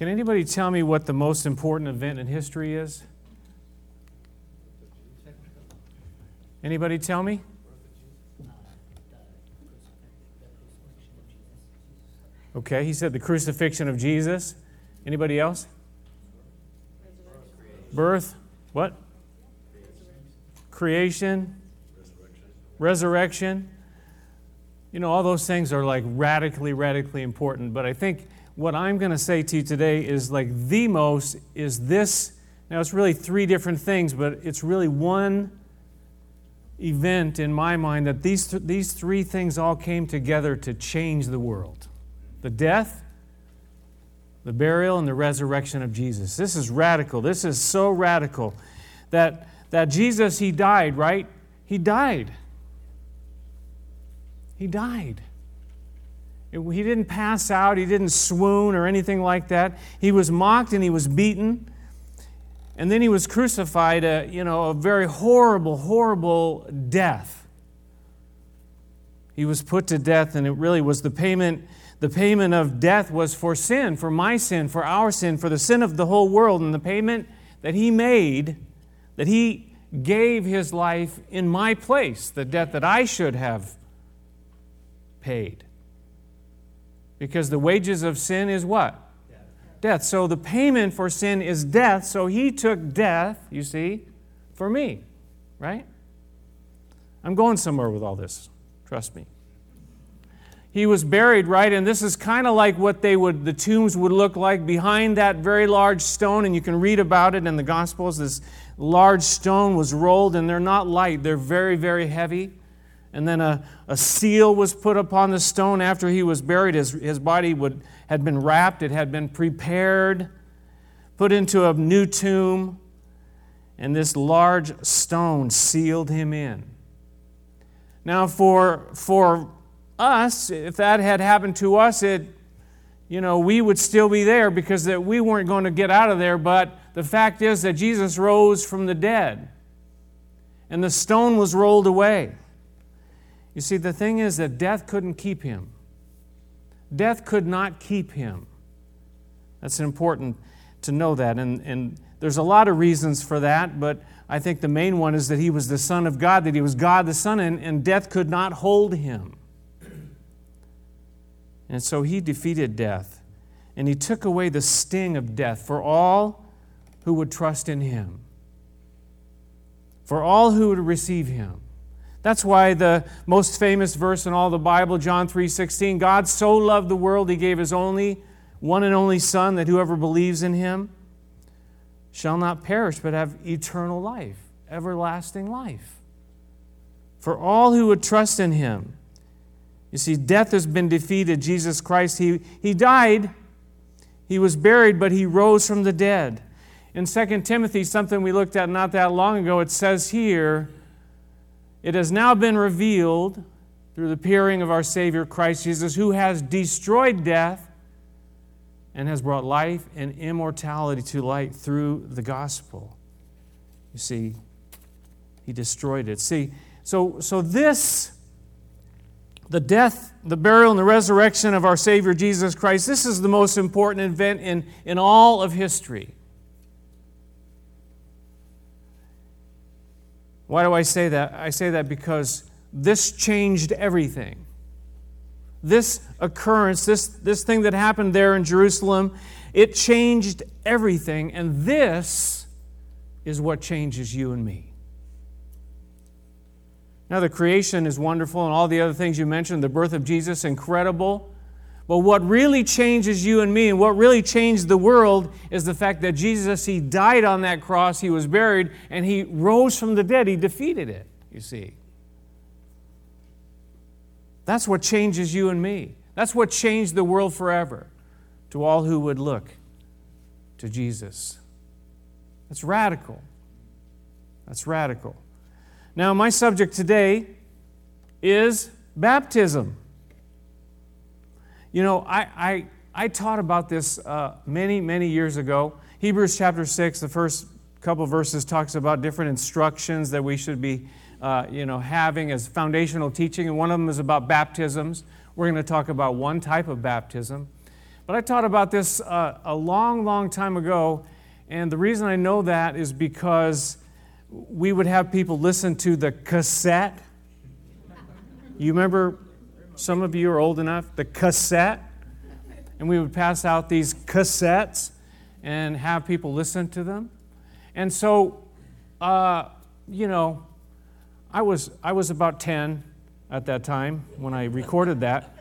Can anybody tell me what the most important event in history is? Anybody tell me? Okay, he said the crucifixion of Jesus. Anybody else? Birth. What? Creation. Resurrection. You know, all those things are like radically, radically important. But I think what I'm going to say to you today is like the most is this. Now, it's really three different things, but it's really one event in my mind that these, th- these three things all came together to change the world the death, the burial, and the resurrection of Jesus. This is radical. This is so radical that, that Jesus, He died, right? He died. He died. He didn't pass out, he didn't swoon or anything like that. He was mocked and he was beaten. And then he was crucified, a, you know, a very horrible, horrible death. He was put to death, and it really was the payment. The payment of death was for sin, for my sin, for our sin, for the sin of the whole world. And the payment that he made, that he gave his life in my place, the debt that I should have paid. Because the wages of sin is what? Death. So the payment for sin is death. So he took death, you see, for me, right? I'm going somewhere with all this. Trust me. He was buried, right? And this is kind of like what they would, the tombs would look like behind that very large stone. And you can read about it in the Gospels. This large stone was rolled, and they're not light, they're very, very heavy. And then a, a seal was put upon the stone after he was buried. His, his body would, had been wrapped, it had been prepared, put into a new tomb, and this large stone sealed him in. Now, for, for us, if that had happened to us, it, you know, we would still be there because that we weren't going to get out of there. But the fact is that Jesus rose from the dead, and the stone was rolled away. You see, the thing is that death couldn't keep him. Death could not keep him. That's important to know that. And, and there's a lot of reasons for that, but I think the main one is that he was the Son of God, that he was God the Son, and, and death could not hold him. And so he defeated death, and he took away the sting of death for all who would trust in him, for all who would receive him. That's why the most famous verse in all the Bible, John 3:16, God so loved the world he gave his only one and only son that whoever believes in him shall not perish but have eternal life, everlasting life. For all who would trust in him. You see, death has been defeated. Jesus Christ, he, he died, he was buried, but he rose from the dead. In 2 Timothy, something we looked at not that long ago, it says here, it has now been revealed through the appearing of our Savior Christ Jesus, who has destroyed death and has brought life and immortality to light through the gospel. You see, he destroyed it. See, so, so this, the death, the burial, and the resurrection of our Savior Jesus Christ, this is the most important event in, in all of history. Why do I say that? I say that because this changed everything. This occurrence, this, this thing that happened there in Jerusalem, it changed everything. And this is what changes you and me. Now, the creation is wonderful, and all the other things you mentioned, the birth of Jesus, incredible. But what really changes you and me and what really changed the world is the fact that Jesus, He died on that cross, He was buried, and He rose from the dead. He defeated it, you see. That's what changes you and me. That's what changed the world forever to all who would look to Jesus. That's radical. That's radical. Now, my subject today is baptism. You know, I, I, I taught about this uh, many, many years ago. Hebrews chapter 6, the first couple verses, talks about different instructions that we should be uh, you know, having as foundational teaching, and one of them is about baptisms. We're going to talk about one type of baptism. But I taught about this uh, a long, long time ago, and the reason I know that is because we would have people listen to the cassette. You remember, some of you are old enough, the cassette? And we would pass out these cassettes and have people listen to them. And so, uh, you know, I was, I was about 10 at that time when I recorded that.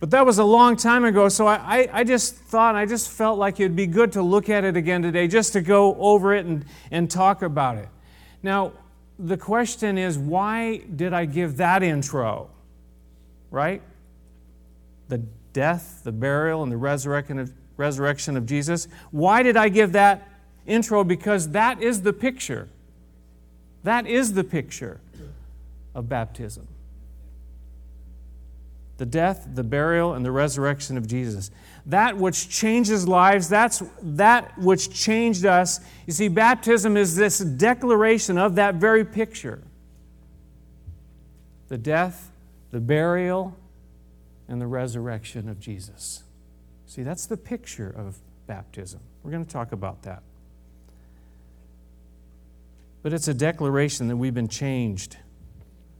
But that was a long time ago, so I, I, I, just thought, I just felt like it'd be good to look at it again today, just to go over it and, and talk about it. Now, the question is, why did I give that intro? Right? The death, the burial, and the resurrection of, resurrection of Jesus. Why did I give that intro? Because that is the picture. That is the picture of baptism the death, the burial, and the resurrection of Jesus. That which changes lives, that's that which changed us. You see, baptism is this declaration of that very picture the death, the burial, and the resurrection of Jesus. See, that's the picture of baptism. We're going to talk about that. But it's a declaration that we've been changed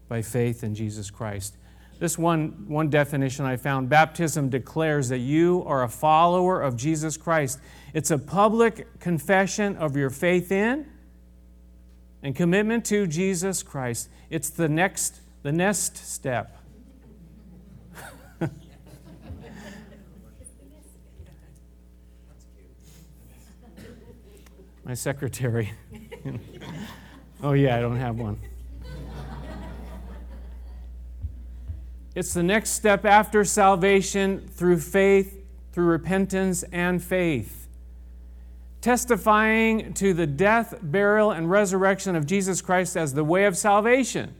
by faith in Jesus Christ. This one, one definition I found baptism declares that you are a follower of Jesus Christ. It's a public confession of your faith in and commitment to Jesus Christ. It's the next, the next step. My secretary. oh, yeah, I don't have one. It's the next step after salvation through faith, through repentance and faith. Testifying to the death, burial, and resurrection of Jesus Christ as the way of salvation.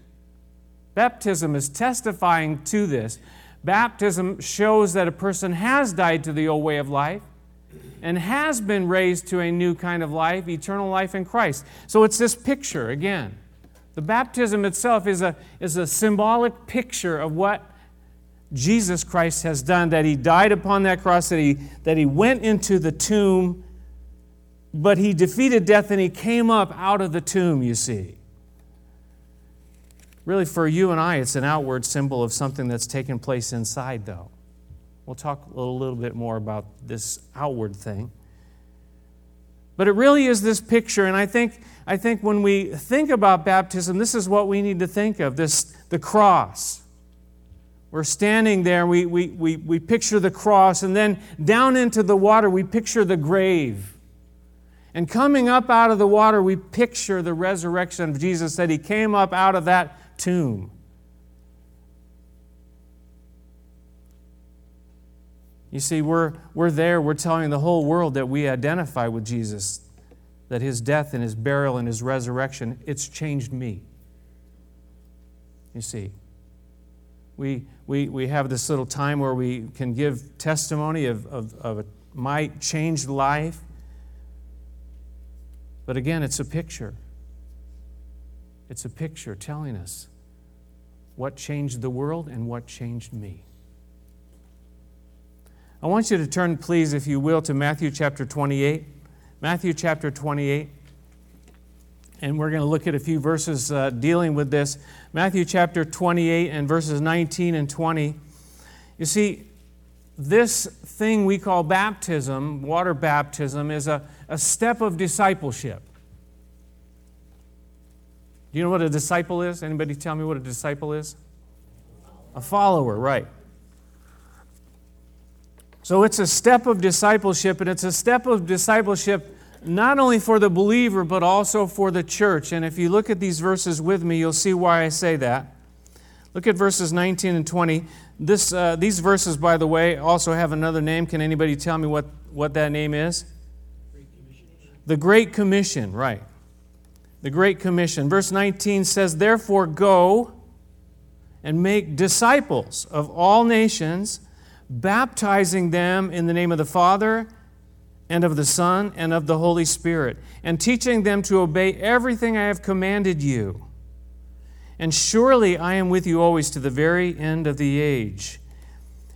Baptism is testifying to this. Baptism shows that a person has died to the old way of life and has been raised to a new kind of life, eternal life in Christ. So it's this picture again. The baptism itself is a, is a symbolic picture of what Jesus Christ has done, that he died upon that cross, that he, that he went into the tomb, but he defeated death and he came up out of the tomb, you see. Really, for you and I, it's an outward symbol of something that's taken place inside, though. We'll talk a little, bit more about this outward thing. But it really is this picture, and I think I think when we think about baptism, this is what we need to think of this the cross. We're standing there, we, we, we, we picture the cross, and then down into the water, we picture the grave. And coming up out of the water, we picture the resurrection of Jesus, that he came up out of that tomb. You see, we're, we're there, we're telling the whole world that we identify with Jesus that his death and his burial and his resurrection, it's changed me. You see, we, we, we have this little time where we can give testimony of, of, of my changed life. But again, it's a picture. It's a picture telling us what changed the world and what changed me. I want you to turn, please, if you will, to Matthew chapter 28. Matthew chapter 28. And we're going to look at a few verses uh, dealing with this. Matthew chapter 28 and verses 19 and 20. You see, this thing we call baptism, water baptism, is a, a step of discipleship. Do you know what a disciple is? Anybody tell me what a disciple is? A follower, right. So it's a step of discipleship, and it's a step of discipleship not only for the believer, but also for the church. And if you look at these verses with me, you'll see why I say that. Look at verses 19 and 20. This, uh, these verses, by the way, also have another name. Can anybody tell me what, what that name is? The Great Commission, right. The Great Commission. Verse 19 says, Therefore, go and make disciples of all nations baptizing them in the name of the Father and of the Son and of the Holy Spirit, and teaching them to obey everything I have commanded you. And surely I am with you always to the very end of the age.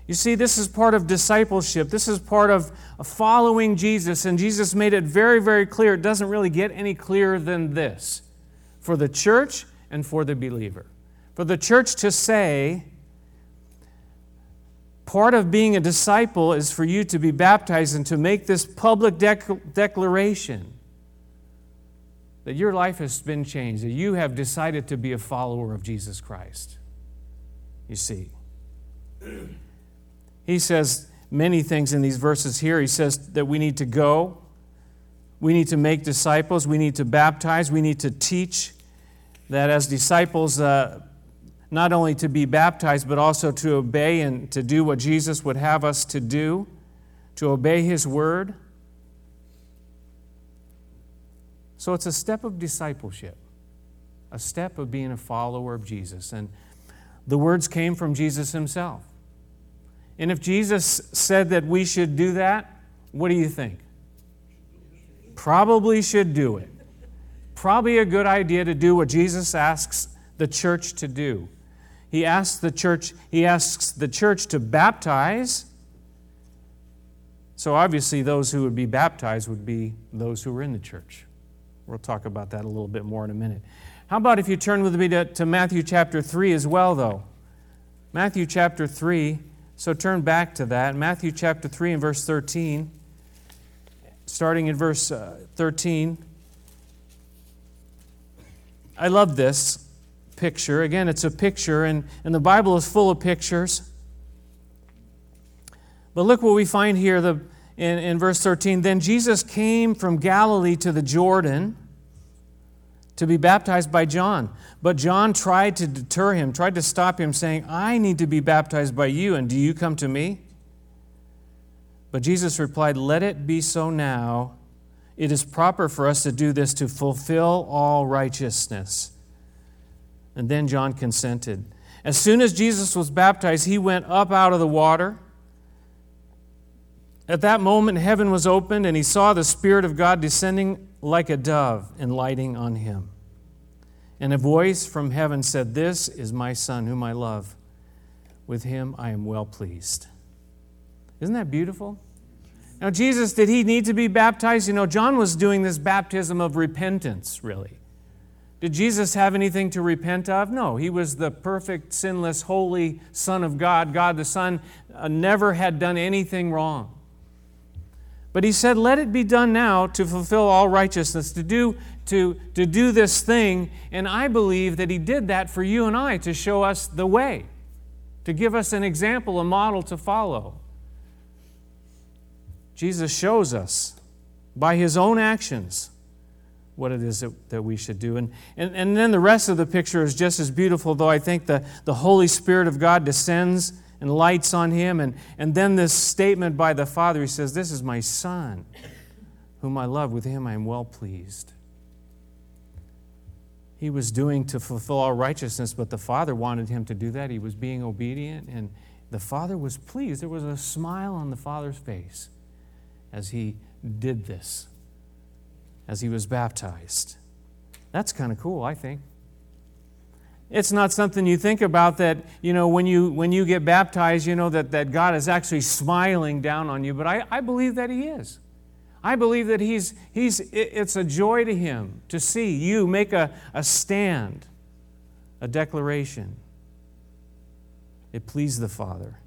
You see, this is part of discipleship. This is part of following Jesus. And Jesus made it very, very clear. It doesn't really get any clearer than this for the church and for the believer. For the church to say, part of being a disciple is for you to be baptized and to make this public dec- declaration that your life has been changed, that you have decided to be a follower of Jesus Christ. You see. He says many things in these verses here. He says that we need to go, we need to make disciples, we need to baptize, we need to teach. That as disciples, uh, not only to be baptized, but also to obey and to do what Jesus would have us to do, to obey His word. So it's a step of discipleship, a step of being a follower of Jesus. And the words came from Jesus Himself. And if Jesus said that we should do that, what do you think? Probably should do it. Probably a good idea to do what Jesus asks the church to do. He asks the church, he asks the church to baptize. So obviously those who would be baptized would be those who were in the church. We'll talk about that a little bit more in a minute. How about if you turn with me to, to Matthew chapter 3 as well, though? Matthew chapter 3. So turn back to that. Matthew chapter 3 and verse 13. Starting in verse uh, 13. I love this picture. Again, it's a picture, and, and the Bible is full of pictures. But look what we find here the, in, in verse 13. Then Jesus came from Galilee to the Jordan to be baptized by John. But John tried to deter him, tried to stop him, saying, I need to be baptized by you, and do you come to me? But Jesus replied, Let it be so now. It is proper for us to do this to fulfill all righteousness. And then John consented. As soon as Jesus was baptized, he went up out of the water. At that moment, heaven was opened, and he saw the Spirit of God descending like a dove and lighting on him. And a voice from heaven said, This is my Son, whom I love. With him I am well pleased. Isn't that beautiful? Now, Jesus, did he need to be baptized? You know, John was doing this baptism of repentance, really. Did Jesus have anything to repent of? No. He was the perfect, sinless, holy Son of God. God the Son uh, never had done anything wrong. But he said, Let it be done now to fulfill all righteousness, to do, to, to do this thing. And I believe that he did that for you and I to show us the way, to give us an example, a model to follow. Jesus shows us by his own actions what it is that, that we should do. And, and, and then the rest of the picture is just as beautiful, though I think the, the Holy Spirit of God descends and lights on him. And, and then this statement by the Father, he says, This is my Son, whom I love. With him I am well pleased. He was doing to fulfill all righteousness, but the Father wanted him to do that. He was being obedient, and the Father was pleased. There was a smile on the Father's face as he did this, as he was baptized. That's kind of cool, I think. It's not something you think about that, you know, when you, when you get baptized, you know, that, that God is actually smiling down on you. But I, I believe that He is. I believe that he's, he's, it's a joy to Him to see you make a, a stand, a declaration. It pleased the Father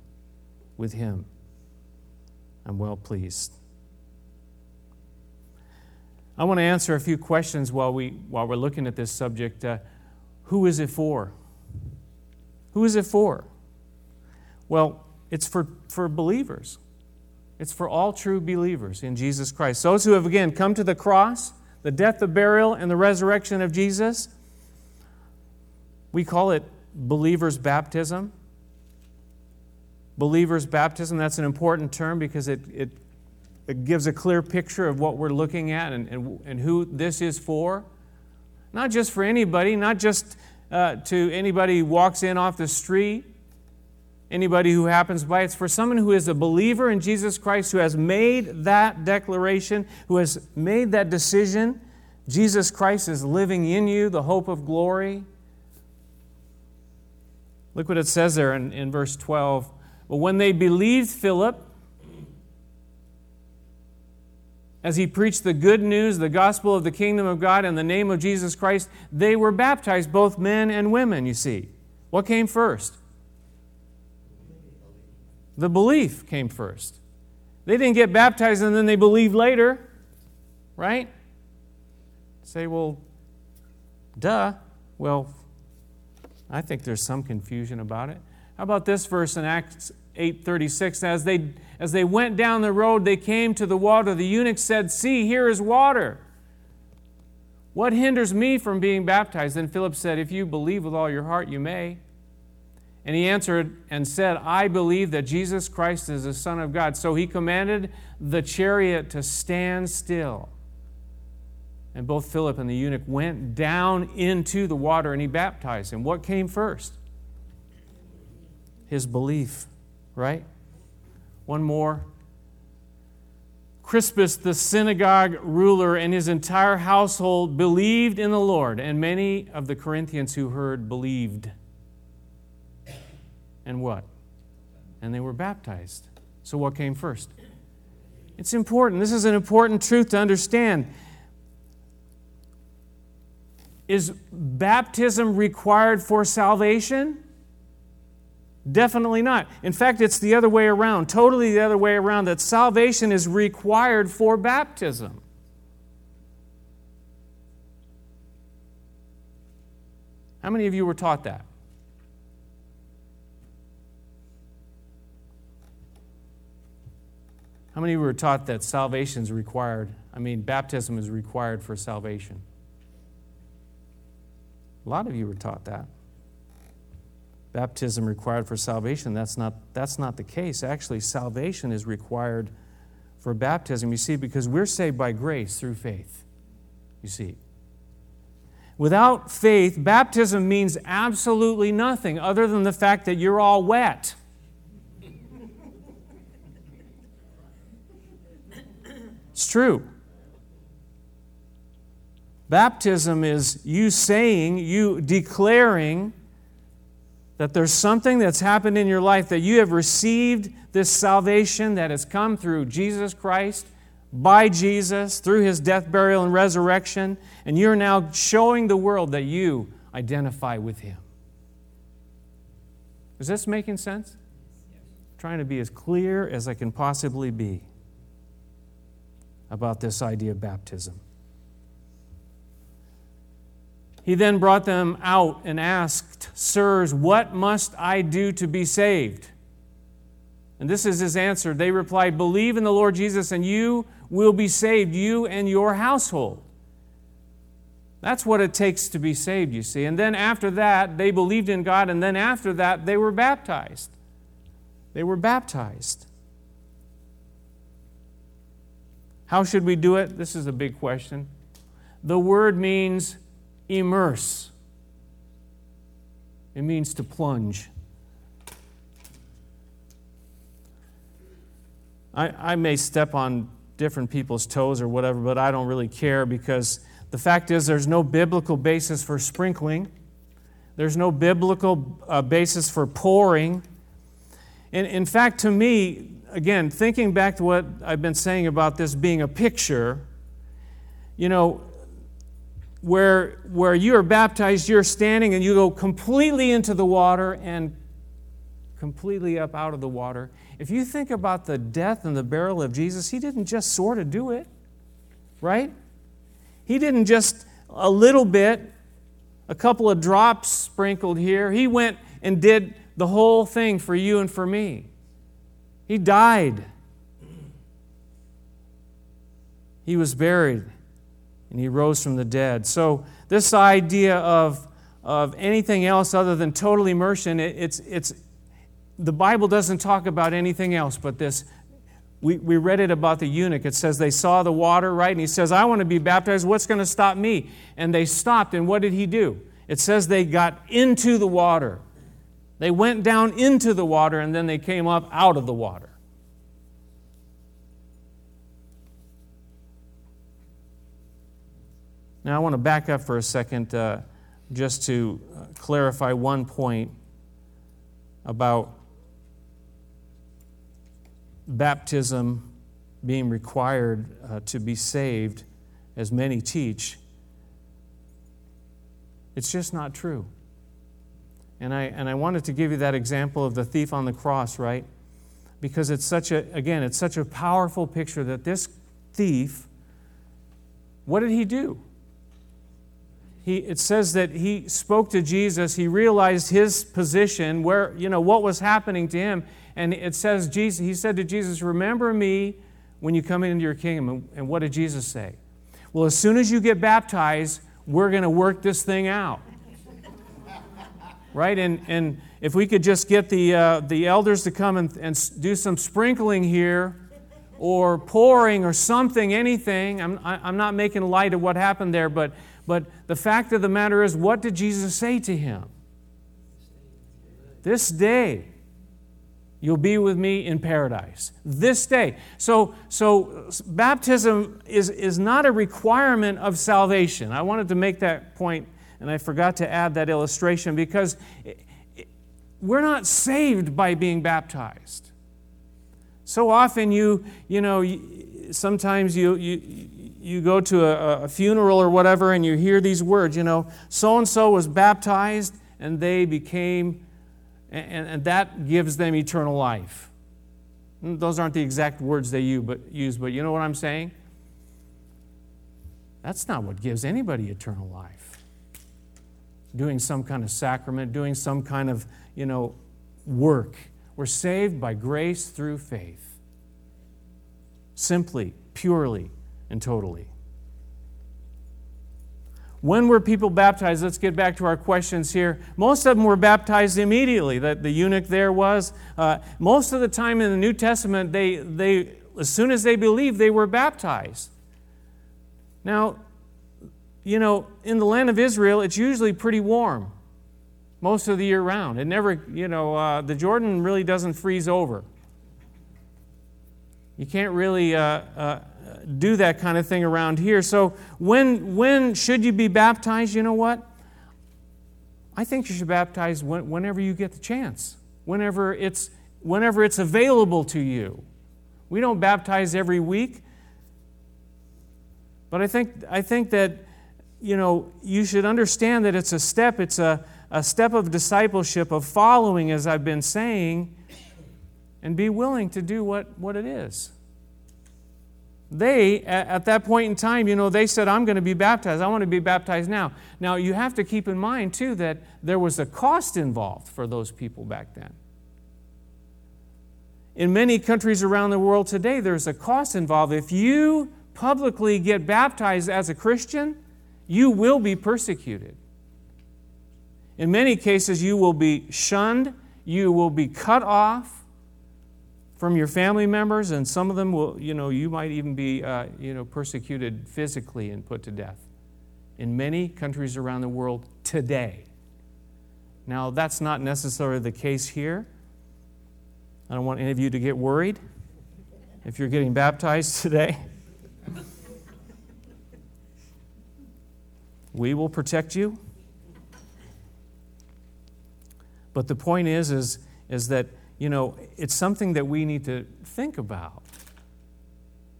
with Him. I'm well pleased. I want to answer a few questions while, we, while we're looking at this subject. Uh, who is it for? Who is it for? Well, it's for, for believers. It's for all true believers in Jesus Christ. Those who have, again, come to the cross, the death, the burial, and the resurrection of Jesus. We call it believer's baptism. Believer's baptism, that's an important term because it, it, it gives a clear picture of what we're looking at and, and, and who this is for. Not just for anybody, not just uh, to anybody who walks in off the street, anybody who happens by. It's for someone who is a believer in Jesus Christ, who has made that declaration, who has made that decision. Jesus Christ is living in you, the hope of glory. Look what it says there in, in verse 12. But when they believed Philip, as he preached the good news, the gospel of the kingdom of God in the name of Jesus Christ, they were baptized, both men and women, you see. What came first? The belief came first. They didn't get baptized and then they believed later, right? Say, well, duh. Well, I think there's some confusion about it. How about this verse in Acts 8:36 as they as they went down the road they came to the water. The eunuch said see here is water. What hinders me from being baptized? Then Philip said if you believe with all your heart you may. And he answered and said I believe that Jesus Christ is the son of God. So he commanded the chariot to stand still. And both Philip and the eunuch went down into the water and he baptized him. What came first? His belief right? One more. Crispus, the synagogue ruler, and his entire household believed in the Lord, and many of the Corinthians who heard believed. And what? And they were baptized. So, what came first? It's important. This is an important truth to understand. Is baptism required for salvation? Definitely not. In fact, it's the other way around, totally the other way around, that salvation is required for baptism. How many of you were taught that? How many of you were taught that salvation is required? I mean, baptism is required for salvation. A lot of you were taught that baptism required for salvation. That's not, that's not the case. Actually, salvation is required for baptism, you see, because we're saved by grace through faith, you see. Without faith, baptism means absolutely nothing other than the fact that you're all wet. It's true. Baptism is you saying, you declaring, that there's something that's happened in your life that you have received this salvation that has come through Jesus Christ, by Jesus, through his death, burial, and resurrection, and you're now showing the world that you identify with him. Is this making sense? trying to be as clear as I can possibly be about this idea of baptism. He then brought them out and asked, Sirs, what must I do to be saved? And this is his answer. They replied, Believe in the Lord Jesus, and you will be saved, you and your household. That's what it takes to be saved, you see. And then after that, they believed in God, and then after that, they were baptized. They were baptized. How should we do it? This is a big question. The word means immerse. It means to plunge. I, I may step on different people's toes or whatever, but I don't really care because the fact is there's no biblical basis for sprinkling, there's no biblical uh, basis for pouring. And in fact, to me, again, thinking back to what I've been saying about this being a picture, you know, where, where you are baptized, you're standing and you go completely into the water and completely up out of the water. If you think about the death and the burial of Jesus, he didn't just sort of do it, right? He didn't just a little bit, a couple of drops sprinkled here. He went and did the whole thing for you and for me. He died. He was buried and he rose from the dead. So, this idea of, of anything else other than total immersion, it, it's, it's, the Bible doesn't talk about anything else but this. We, we read it about the eunuch. It says they saw the water, right? And he says, I want to be baptized. What's going to stop me? And they stopped. And what did he do? It says they got into the water. They went down into the water and then they came up out of the water. Now, I want to back up for a second uh, just to uh, clarify one point about baptism being required uh, to be saved, as many teach, it's just not true. And I, and I wanted to give you that example of the thief on the cross, right? Because it's such a, again, it's such a powerful picture that this thief, what did he do? He, it says that he spoke to Jesus. He realized his position, where, you know, what was happening to him. And it says, Jesus, he said to Jesus, Remember me when you come into your kingdom. And what did Jesus say? Well, as soon as you get baptized, we're going to work this thing out. right? And, and if we could just get the, uh, the elders to come and, and do some sprinkling here, or pouring, or something, anything, I'm, I'm not making light of what happened there, but but the fact of the matter is, what did Jesus say to him? This day you'll be with me in paradise. This day. So, so baptism is, is not a requirement of salvation. I wanted to make that point, and I forgot to add that illustration because we're not saved by being baptized. So often you, you know, sometimes you, you, you go to a, a funeral or whatever and you hear these words, you know, so and so was baptized and they became, and, and that gives them eternal life. Hmm, those aren't the exact words they use but, use, but you know what I'm saying? That's not what gives anybody eternal life. Doing some kind of sacrament, doing some kind of, you know, work. We're saved by grace through faith. Simply, purely, and totally. When were people baptized? Let's get back to our questions here. Most of them were baptized immediately. That the eunuch there was. Uh, most of the time in the New Testament, they, they, as soon as they believed, they were baptized. Now, you know, in the land of Israel, it's usually pretty warm most of the year round. It never, you know, uh, the Jordan really doesn't freeze over. You can't really. Uh, uh do that kind of thing around here. So, when, when should you be baptized? You know what? I think you should baptize when, whenever you get the chance, whenever it's, whenever it's available to you. We don't baptize every week. But I think, I think that you know, you should understand that it's a step, it's a, a step of discipleship, of following, as I've been saying, and be willing to do what, what it is they, at that point in time, you know, they said, I'm going to be baptized. I want to be baptized now. Now, you have to keep in mind, too, that there was a cost involved for those people back then. In many countries around the world today, there's a cost involved. If you publicly get baptized as a Christian, you will be persecuted. In many cases, you will be shunned, you will be cut off, from your family members, and some of them will, you know, you might even be, uh, you know, persecuted physically and put to death in many countries around the world today. Now, that's not necessarily the case here. I don't want any of you to get worried if you're getting baptized today. we will protect you. But the point is, is, is that you know, it's something that we need to think about.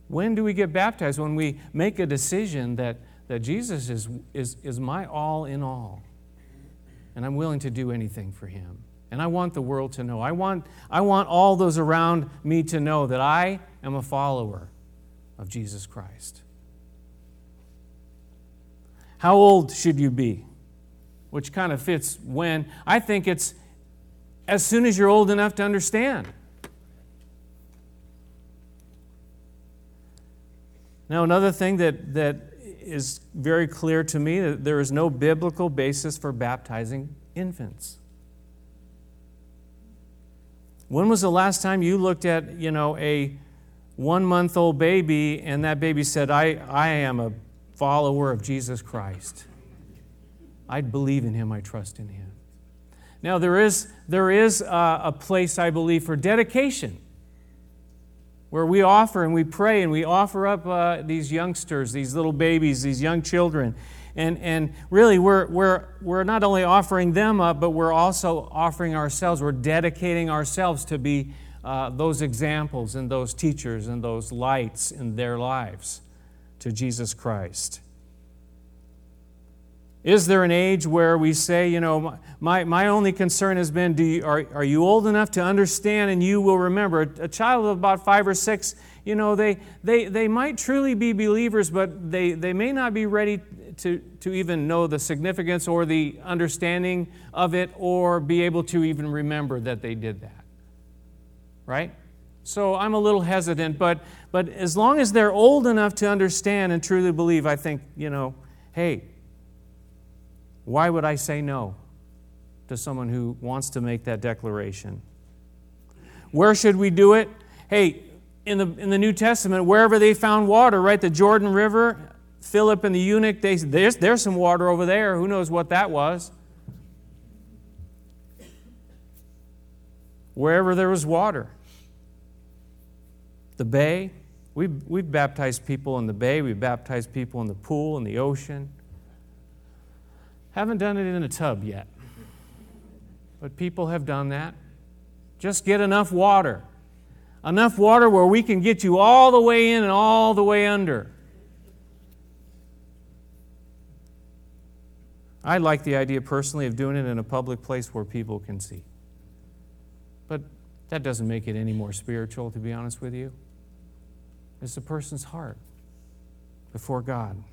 When do we get baptized? When we make a decision that, that Jesus is, is, is my all in all, and I'm willing to do anything for him. And I want the world to know. I want, I want all those around me to know that I am a follower of Jesus Christ. How old should you be? Which kind of fits when. I think it's as soon as you're old enough to understand. Now, another thing that, that is very clear to me that there is no biblical basis for baptizing infants. When was the last time you looked at, you know, a one month old baby and that baby said, I, I am a follower of Jesus Christ? I believe in him, I trust in him. Now, there is, there is a, a place, I believe, for dedication where we offer and we pray and we offer up uh, these youngsters, these little babies, these young children. And, and really, we're, we're, we're not only offering them up, but we're also offering ourselves. We're dedicating ourselves to be uh, those examples and those teachers and those lights in their lives to Jesus Christ. Is there an age where we say, you know, my, my only concern has been, do you, are, are you old enough to understand and you will remember? A child of about five or six, you know, they, they, they might truly be believers, but they, they may not be ready to, to even know the significance or the understanding of it or be able to even remember that they did that. Right? So I'm a little hesitant, but, but as long as they're old enough to understand and truly believe, I think, you know, hey, why would I say no to someone who wants to make that declaration? Where should we do it? Hey, in the, in the New Testament, wherever they found water, right? The Jordan River, Philip and the eunuch, they, there's, there's some water over there. Who knows what that was? Wherever there was water. The bay, we've, we've baptized people in the bay, we've baptized people in the pool, in the ocean. Haven't done it in a tub yet. But people have done that. Just get enough water. Enough water where we can get you all the way in and all the way under. I like the idea personally of doing it in a public place where people can see. But that doesn't make it any more spiritual, to be honest with you. It's a person's heart before God.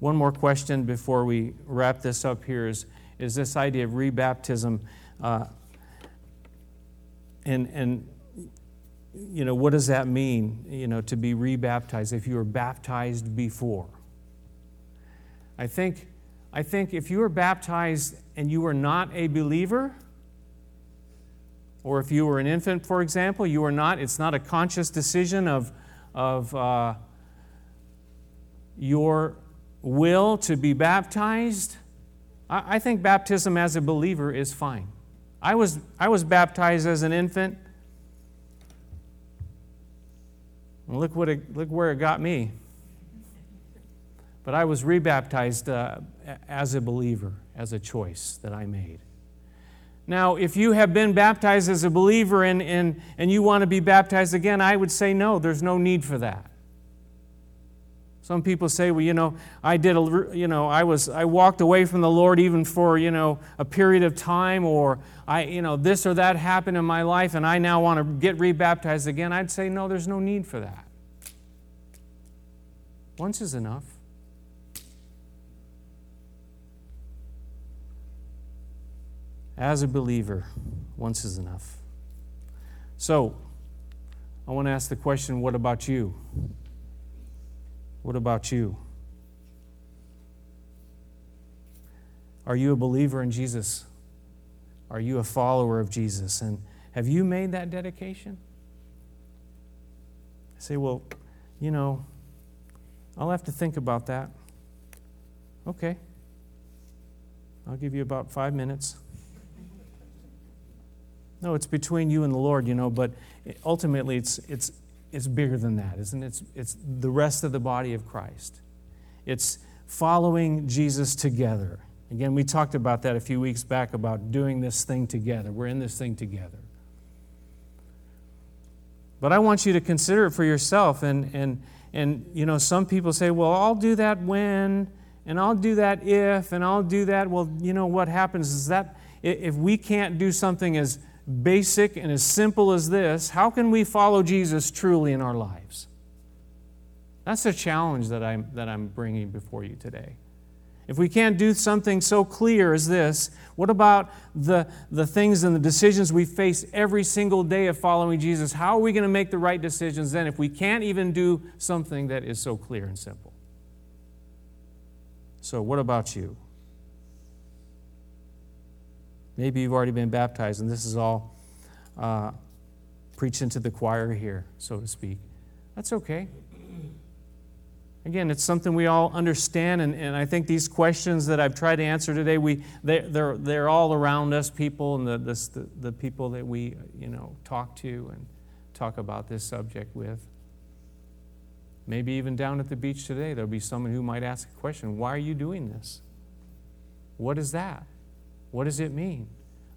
One more question before we wrap this up here is, is this idea of rebaptism. Uh, and, and, you know, what does that mean, you know, to be rebaptized if you were baptized before? I think, I think if you were baptized and you were not a believer, or if you were an infant, for example, you are not, it's not a conscious decision of, of uh, your will to be baptized, I, I think baptism as a believer is fine. I was, I was baptized as an infant. Look, what it, look where it got me. But I was rebaptized uh, as a believer, as a choice that I made. Now, if you have been baptized as a believer and, and, and you want to be baptized again, I would say no, there's no need for that. Some people say, well, you know, I did a, you know, I was, I walked away from the Lord even for, you know, a period of time, or I, you know, this or that happened in my life, and I now want to get rebaptized again. I'd say, no, there's no need for that. Once is enough. As a believer, once is enough. So, I want to ask the question what about you? What about you? Are you a believer in Jesus? Are you a follower of Jesus? And have you made that dedication? I say, well, you know, I'll have to think about that. Okay. I'll give you about five minutes. No, it's between you and the Lord, you know, but ultimately it's, it's, it's bigger than that, isn't it? It's, it's the rest of the body of Christ. It's following Jesus together. Again, we talked about that a few weeks back about doing this thing together. We're in this thing together. But I want you to consider it for yourself. And, and, and you know, some people say, well, I'll do that when, and I'll do that if, and I'll do that. Well, you know, what happens is that if we can't do something as basic and as simple as this, how can we follow Jesus truly in our lives? That's a challenge that I'm, that I'm bringing before you today. If we can't do something so clear as this, what about the, the things and the decisions we face every single day of following Jesus? How are we going to make the right decisions then if we can't even do something that is so clear and simple? So, what about you? Maybe you've already been baptized, and this is all uh, preaching to the choir here, so to speak. That's okay. Again, it's something we all understand, and, and I think these questions that I've tried to answer today, we, they, they're, they're all around us, people, and the, the, the people that we you know, talk to and talk about this subject with. Maybe even down at the beach today, there'll be someone who might ask a question Why are you doing this? What is that? What does it mean?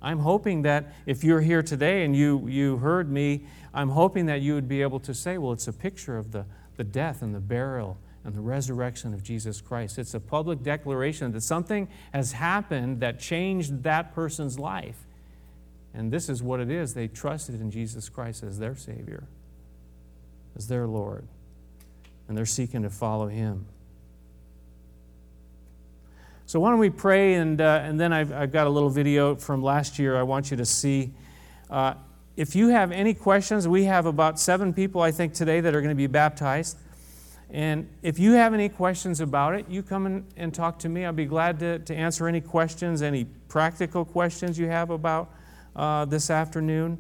I'm hoping that if you're here today and you, you heard me, I'm hoping that you would be able to say, well, it's a picture of the, the death and the burial and the resurrection of Jesus Christ. It's a public declaration that something has happened that changed that person's life. And this is what it is. They trusted in Jesus Christ as their Savior, as their Lord, and they're seeking to follow Him. So, why don't we pray? And, uh, and then I've, I've, got a little video from last year I want you to see. Uh, if you have any questions, we have about seven people, I think, today that are going to be baptized. And if you have any questions about it, you come in and talk to me. I'll be glad to, to answer any questions, any practical questions you have about uh, this afternoon.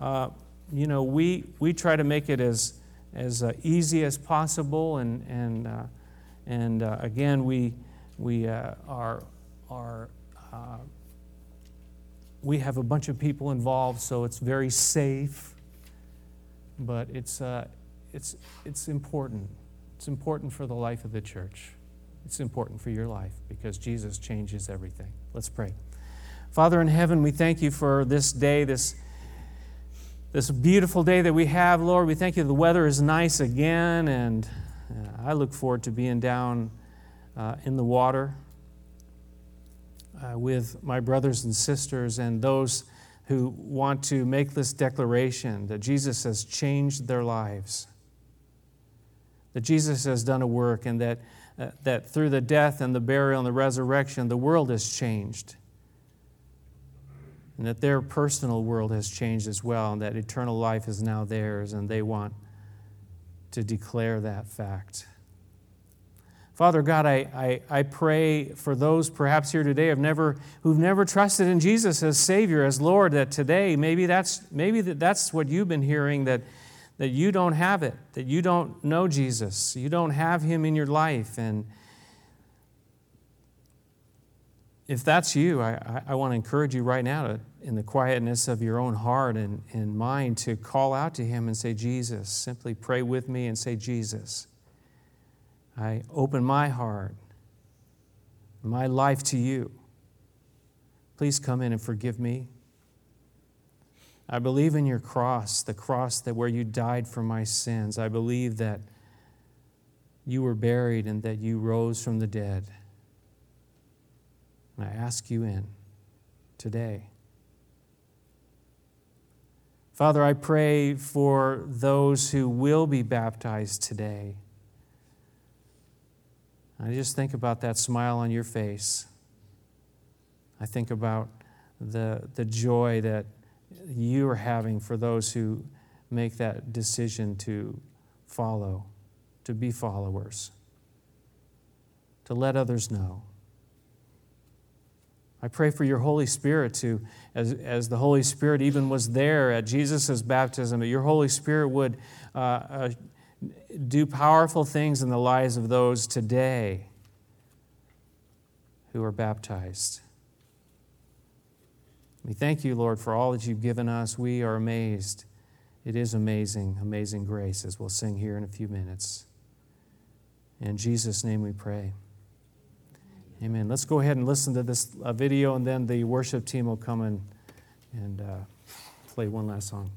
Uh, you know, we, we try to make it as, as uh, easy as possible. And, and, uh, and again, we we uh, are, are uh, we have a bunch of people involved, so it's very safe. But it's, uh, it's, it's important. It's important for the life of the church. It's important for your life because Jesus changes everything. Let's pray. Father in heaven, we thank you for this day, this, this beautiful day that we have, Lord. We thank you the weather is nice again, and uh, I look forward to being down uh, in the water uh, with my brothers and sisters and those who want to make this declaration that Jesus has changed their lives, that Jesus has done a work, and that, uh, that through the death and the burial and the resurrection, the world has changed. And that their personal world has changed as well, and that eternal life is now theirs, and they want to declare that fact. Father God, I, I, I, pray for those perhaps here today have never, who've never trusted in Jesus as Savior, as Lord, that today maybe that's, maybe that that's what you've been hearing, that, that you don't have it, that you don't know Jesus, you don't have Him in your life. And if that's you, I, I, I want to encourage you right now to, in the quietness of your own heart and, and mind to call out to Him and say, Jesus. Simply pray with me and say, Jesus. I open my heart, my life to you. Please come in and forgive me. I believe in your cross, the cross that where you died for my sins. I believe that you were buried and that you rose from the dead. And I ask you in today. Father, I pray for those who will be baptized today. I just think about that smile on your face. I think about the, the joy that you are having for those who make that decision to follow, to be followers, to let others know. I pray for your Holy Spirit to, as, as the Holy Spirit even was there at Jesus' baptism, that your Holy Spirit would uh, uh, do powerful things in the lives of those today who are baptized. We thank you, Lord, for all that you've given us. We are amazed. It is amazing, amazing grace, as we'll sing here in a few minutes. In Jesus' name we pray. Amen. Let's go ahead and listen to this uh, video, and then the worship team will come in and uh, play one last song.